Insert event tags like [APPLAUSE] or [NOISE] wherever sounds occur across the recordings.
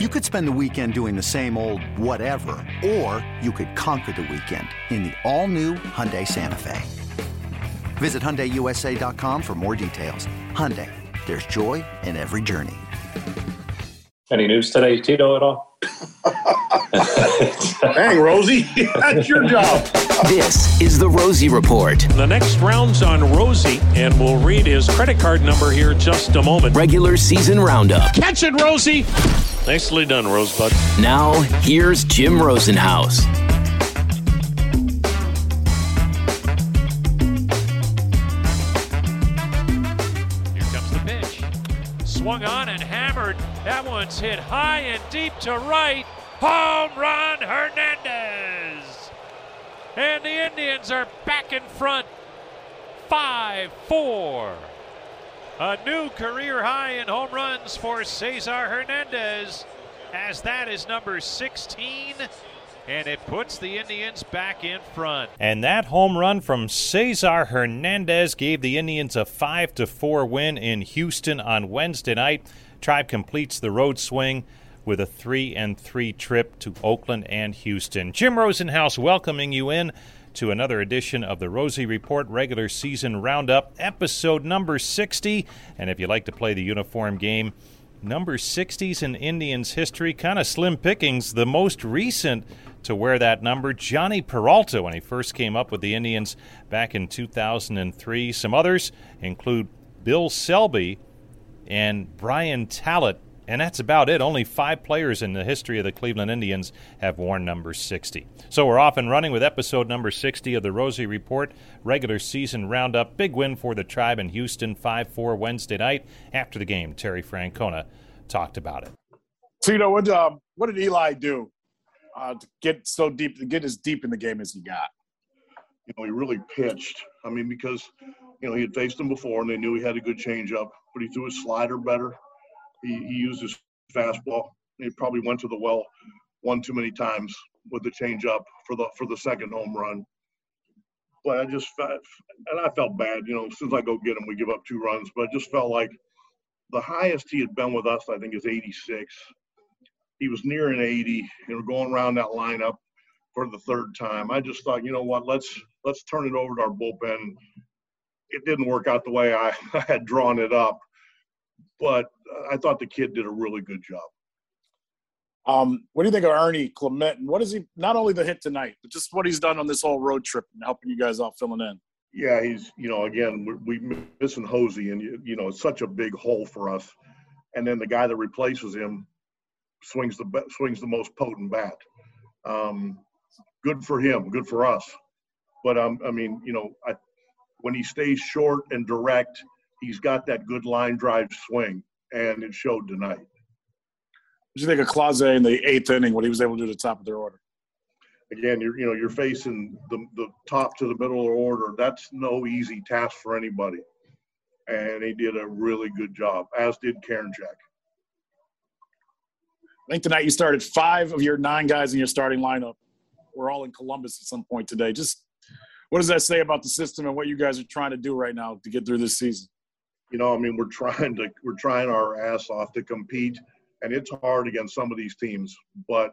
You could spend the weekend doing the same old whatever, or you could conquer the weekend in the all-new Hyundai Santa Fe. Visit HyundaiUSA.com for more details. Hyundai, there's joy in every journey. Any news today, Tito, at all? [LAUGHS] Dang, Rosie, [LAUGHS] that's your job. This is the Rosie Report. The next round's on Rosie, and we'll read his credit card number here in just a moment. Regular season roundup. Catch it, Rosie! Nicely done, Rosebud. Now, here's Jim Rosenhaus. Here comes the pitch. Swung on and hammered. That one's hit high and deep to right. Home run, Hernandez! And the Indians are back in front. 5 4. A new career high in home runs for Cesar Hernandez, as that is number 16, and it puts the Indians back in front. And that home run from Cesar Hernandez gave the Indians a 5 to 4 win in Houston on Wednesday night. Tribe completes the road swing with a 3 and 3 trip to Oakland and Houston. Jim Rosenhaus welcoming you in to another edition of the Rosie Report regular season roundup, episode number 60. And if you like to play the uniform game, number 60s in Indians history, kind of slim pickings. The most recent to wear that number, Jhonny Peralta, when he first came up with the Indians back in 2003. Some others include Bill Selby and Brian Tallet. And that's about it. Only five players in the history of the Cleveland Indians have worn number 60. So we're off and running with episode number 60 of the Rosie Report, regular season roundup. Big win for the Tribe in Houston, 5 4 Wednesday night. After the game, Terry Francona talked about it. Tito, what um, what did Eli do uh, to get so deep, to get as deep in the game as he got? you know, he really pitched. I mean, because you know he had faced him before, and they knew he had a good changeup, but he threw his slider better. He, he used his fastball. He probably went to the well one too many times with the changeup for the for the second home run. But I just felt, and I felt bad. You know, as soon as I go get him, we give up two runs. But I just felt like the highest he had been with us, I think, is 86. He was near an 80, and we're going around that lineup for the third time. I just thought, you know what, let's let's turn it over to our bullpen. It didn't work out the way I, [LAUGHS] I had drawn it up, but I thought the kid did a really good job. Um, what do you think of Ernie Clement? And what is he? Not only the hit tonight, but just what he's done on this whole road trip and helping you guys out filling in. Yeah, he's you know again we we missing Hosey, and you, you know it's such a big hole for us. And then the guy that replaces him swings the swings the most potent bat. Um, good for him, good for us. But um, I mean, you know, I, when he stays short and direct, he's got that good line drive swing, and it showed tonight. What do you think of Clase in the eighth inning? What he was able to do at the top of their order? Again, you're you know you're facing the the top to the middle of the order. That's no easy task for anybody, and he did a really good job, as did Karinchak. I think tonight you started five of your nine guys in your starting lineup. We're all in Columbus at some point today. Just what does that say about the system and what you guys are trying to do right now to get through this season? You know, I mean, we're trying to we're trying our ass off to compete, and it's hard against some of these teams. But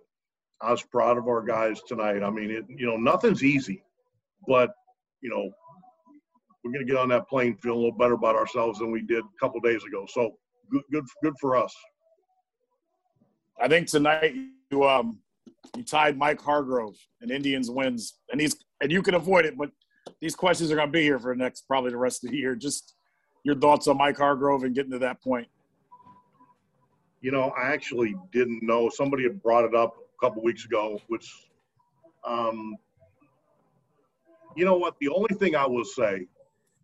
I was proud of our guys tonight. I mean, it you know nothing's easy, but you know we're to get on that plane field a little better about ourselves than we did a couple days ago. So good, good, good for us. I think tonight you um you tied Mike Hargrove and Indians wins, and he's and you can avoid it, but these questions are going to be here for the next probably the rest of the year. Just your thoughts on Mike Hargrove and getting to that point. You know, I actually didn't know. Somebody had brought it up a couple weeks ago, which, um, you know what? The only thing I will say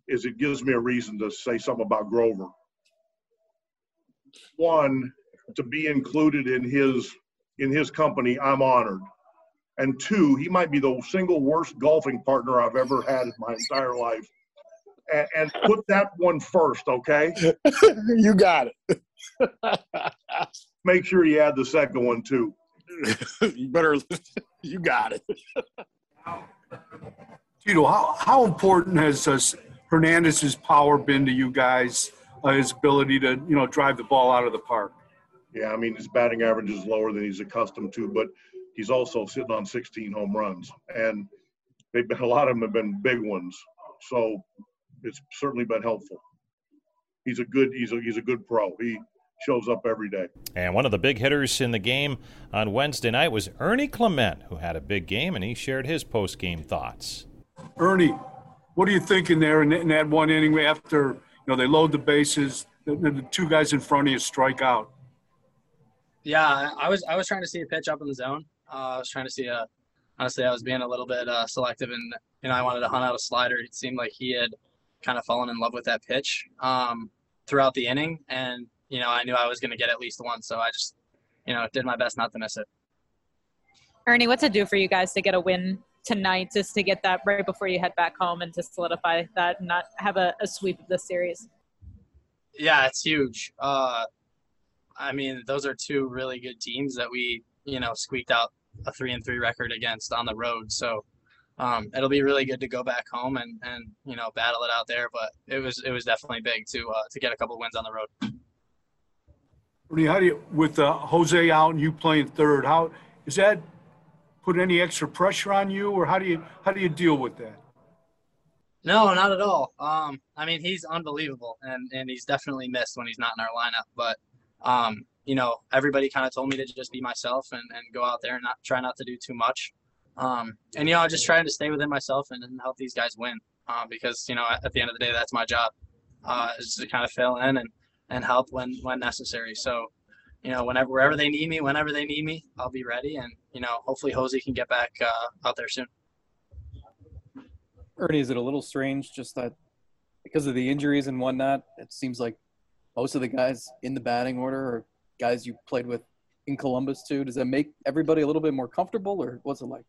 is it gives me a reason to say something about Grover. One, to be included in his in his company, I'm honored. And two, he might be the single worst golfing partner I've ever had in my entire life. And, and put that one first, okay? [LAUGHS] you got it. Make sure you add the second one too. [LAUGHS] you better. [LAUGHS] You got it. Tito, how, how important has uh, Hernandez's power been to you guys? Uh, his ability to you know drive the ball out of the park. Yeah, I mean his batting average is lower than he's accustomed to, but he's also sitting on 16 home runs, and they've been a lot of them have been big ones. So it's certainly been helpful. He's a good he's a he's a good pro. He shows up every day. And one of the big hitters in the game on Wednesday night was Ernie Clement, who had a big game, and he shared his post game thoughts. Ernie, what are you thinking there in, in that one inning after you know they load the bases, the, the two guys in front of you strike out? Yeah, I was I was trying to see a pitch up in the zone. Uh, I was trying to see a. Honestly, I was being a little bit uh, selective, and and I wanted to hunt out a slider. It seemed like he had kind of fallen in love with that pitch um, throughout the inning, and you know I knew I was going to get at least one, so I just you know did my best not to miss it. Ernie, what's it do for you guys to get a win tonight, just to get that right before you head back home and to solidify that, and not have a, a sweep of this series? Yeah, it's huge. Uh, I mean, those are two really good teams that we, you know, squeaked out a three and three record against on the road. So um, it'll be really good to go back home and, and you know battle it out there. But it was it was definitely big to uh, to get a couple wins on the road. How do you with uh, Jose out and you playing third? How is that put any extra pressure on you, or how do you how do you deal with that? No, not at all. Um, I mean, he's unbelievable, and and he's definitely missed when he's not in our lineup. But um, you know, everybody kind of told me to just be myself and, and go out there and not try not to do too much. Um, and you know, I just trying to stay within myself and, and help these guys win uh, because you know, at, the end of the day, that's my job uh, is to kind of fill in and and help when when necessary. So, you know, whenever wherever they need me, whenever they need me, I'll be ready. And you know, hopefully, Hosey can get back uh, out there soon. Ernie, is it a little strange just that because of the injuries and whatnot? It seems like most of the guys in the batting order are guys you played with in Columbus too. Does that make everybody a little bit more comfortable, or what's it like?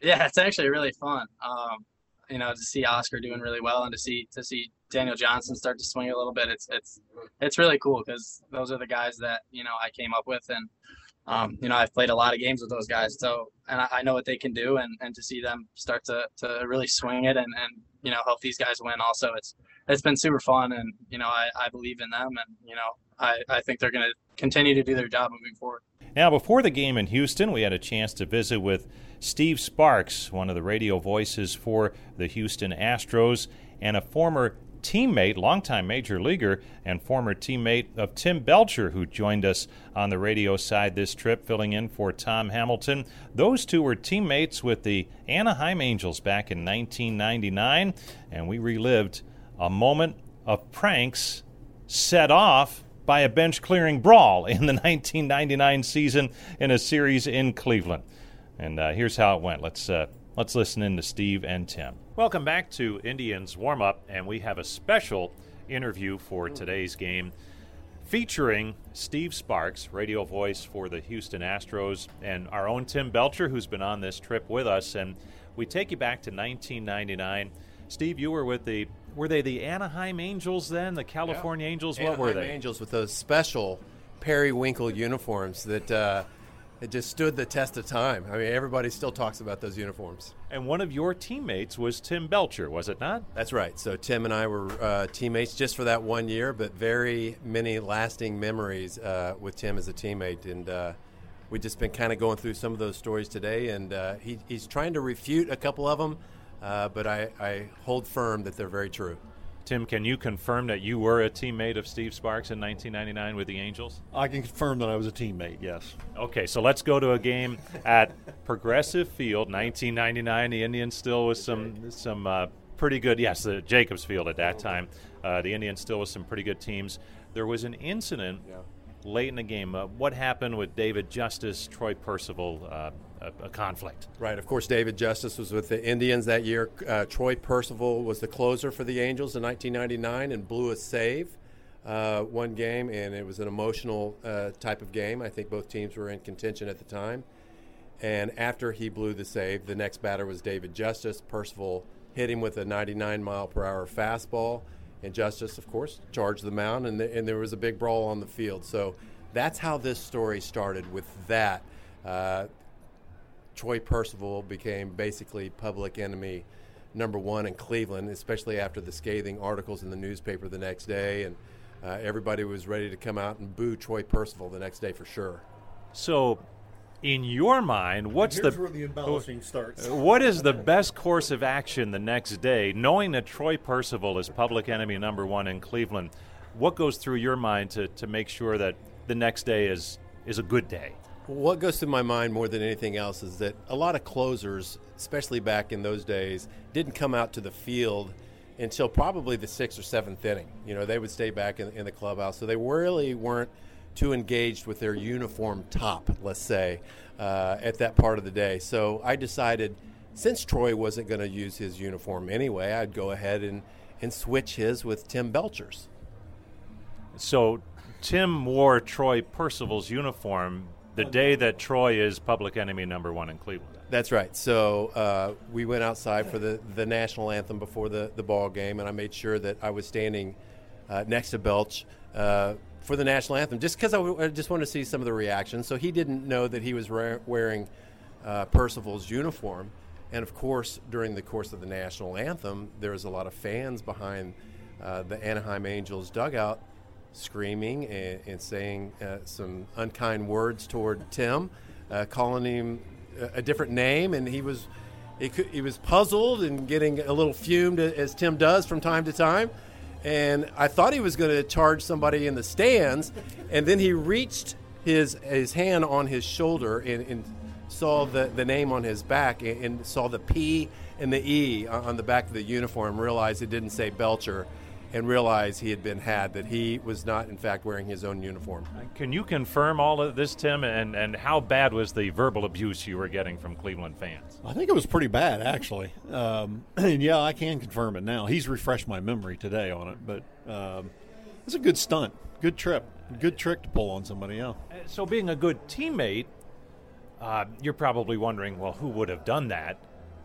Yeah, it's actually really fun. Um, you know, to see Oscar doing really well and to see to see Daniel Johnson start to swing a little bit. It's it's it's really cool because those are the guys that you know I came up with, and um, you know I've played a lot of games with those guys. So and I, I, know what they can do, and, and to see them start to, to really swing it and, and you know help these guys win. Also, it's it's been super fun, and you know I, I believe in them, and you know I, I think they're to continue to do their job moving forward. Now, before the game in Houston, we had a chance to visit with Steve Sparks, one of the radio voices for the Houston Astros, and a former teammate, longtime major leaguer, and former teammate of Tim Belcher, who joined us on the radio side this trip, filling in for Tom Hamilton. Those two were teammates with the Anaheim Angels back in 1999, and we relived a moment of pranks set off by a bench clearing brawl in the [LAUGHS] 1999 season in a series in Cleveland. And uh, here's how it went. Let's uh, let's listen in to Steve and Tim. Welcome back to Indians warm up, and we have a special interview for today's game featuring Steve Sparks, radio voice for the Houston Astros, and our own Tim Belcher, who's been on this trip with us. And we take you back to 1999. Steve, you were with the were they the Anaheim Angels then? The California yeah. Angels? What Anaheim were they? Angels with those special periwinkle uniforms that uh, it just stood the test of time. I mean, everybody still talks about those uniforms. And one of your teammates was Tim Belcher, was it not? That's right. So Tim and I were uh, teammates just for that one year, but very many lasting memories uh, with Tim as a teammate. And uh, we've just been kind of going through some of those stories today, and uh, he, he's trying to refute a couple of them uh, but I, I hold firm that they're very true. Tim, can you confirm that you were a teammate of Steve Sparks in 1999 with the Angels? I can confirm that I was a teammate, yes. Okay, so let's go to a game at Progressive Field, 1999. The Indians still with some some uh, pretty good, yes, the Jacobs Field at that time. Uh, the Indians still with some pretty good teams. There was an incident yeah. Late in the game. Uh, what happened with David Justice, Troy Percival? Uh, a, conflict. Right. Of course, David Justice was with the Indians that year. Uh, Troy Percival was the closer for the Angels in 1999 and blew a save uh, one game, and it was an emotional uh, type of game. I think both teams were in contention at the time. And after he blew the save, the next batter was David Justice. Percival hit him with a 99 mile per hour fastball, and Justice, of course, charged the mound, and, the, and there was a big brawl on the field. So that's how this story started with that. Uh, Troy Percival became basically public enemy number one in Cleveland, especially after the scathing articles in the newspaper the next day. And uh, everybody was ready to come out and boo Troy Percival the next day for sure. So, in your mind, what's Here's the where the embellishing starts. [LAUGHS] What is the best course of action the next day, knowing that Troy Percival is public enemy number one in Cleveland? What goes through your mind to, to make sure that the next day is is a good day? What goes through my mind more than anything else is that a lot of closers, especially back in those days, didn't come out to the field until probably the sixth or seventh inning. You know, they would stay back in, in the clubhouse, so they really weren't too engaged with their uniform top, let's say, uh, at that part of the day. So I decided, since Troy wasn't going to use his uniform anyway, I'd go ahead and, and switch his with Tim Belcher's. So Tim wore Troy Percival's uniform the day that Troy is public enemy number one in Cleveland. That's right. So uh, we went outside for the, the national anthem before the, the ball game, and I made sure that I was standing uh, next to Belch uh, for the national anthem, just because I, w- I just wanted to see some of the reactions. So he didn't know that he was ra- wearing uh, Percival's uniform, and of course, during the course of the national anthem, there was a lot of fans behind uh, the Anaheim Angels dugout screaming and, and saying uh, some unkind words toward Tim, uh, calling him a, a different name, and he was he, could, he was puzzled and getting a little fumed as Tim does from time to time. And I thought he was going to charge somebody in the stands, and then he reached his his hand on his shoulder and, and saw the, the name on his back and, and saw the P and the E on the back of the uniform. Realized it didn't say Belcher and realized he had been had, that he was not, in fact, wearing his own uniform. Can you confirm all of this, Tim? And, and how bad was the verbal abuse you were getting from Cleveland fans? I think it was pretty bad, actually. Um, [CLEARS THROAT] and yeah, I can confirm it now. He's refreshed my memory today on it, but um, it's a good stunt, good trip, good trick to pull on somebody else. So, being a good teammate, uh, you're probably wondering, well, who would have done that?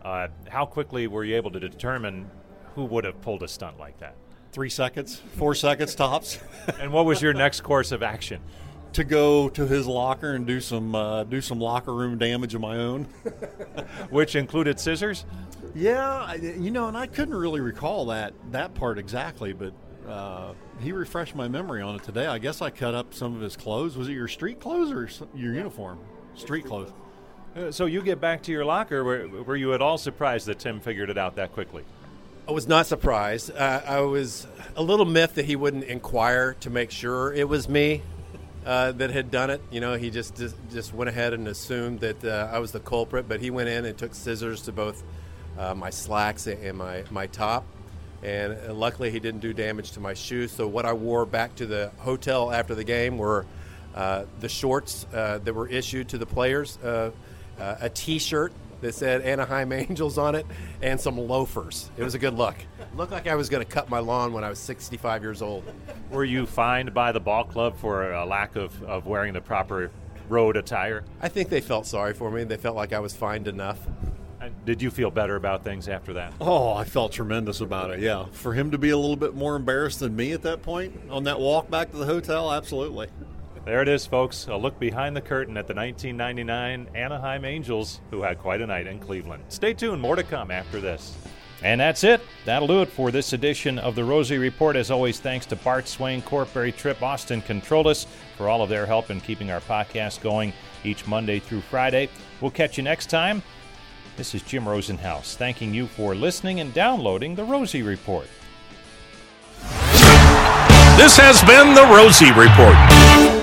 Uh, how quickly were you able to determine who would have pulled a stunt like that? Three seconds, four seconds tops. [LAUGHS] and what was your next course of action? To go to his locker and do some uh, do some locker room damage of my own, [LAUGHS] which included scissors. Yeah, you know, and I couldn't really recall that that part exactly, but uh, he refreshed my memory on it today. I guess I cut up some of his clothes. Was it your street clothes or your uniform? Street clothes. Uh, so you get back to your locker. Were, were you at all surprised that Tim figured it out that quickly? I was not surprised. Uh, I was a little miffed that he wouldn't inquire to make sure it was me uh, that had done it. You know, he just just, just went ahead and assumed that uh, I was the culprit. But he went in and took scissors to both uh, my slacks and my my top. And uh, luckily, he didn't do damage to my shoes. So what I wore back to the hotel after the game were uh, the shorts that were issued to the players, a T-shirt that said Anaheim Angels on it and some loafers. It was a good look. Looked like I was going to cut my lawn when I was 65 years old. Were you fined by the ball club for a lack of, of wearing the proper road attire? I think they felt sorry for me. They felt like I was fined enough. Did you feel better about things after that? Oh, I felt tremendous about it. Yeah, for him to be a little bit more embarrassed than me at that point on that walk back to the hotel, absolutely. There it is, folks. A look behind the curtain at the 1999 Anaheim Angels, who had quite a night in Cleveland. Stay tuned, more to come after this. And that's it. That'll do it for this edition of the Rosie Report. As always, thanks to Bart Swain, Corporate Trip, Austin Controllus for all of their help in keeping our podcast going each Monday through Friday. We'll catch you next time. This is Jim Rosenhaus, thanking you for listening and downloading the Rosie Report. This has been the Rosie Report.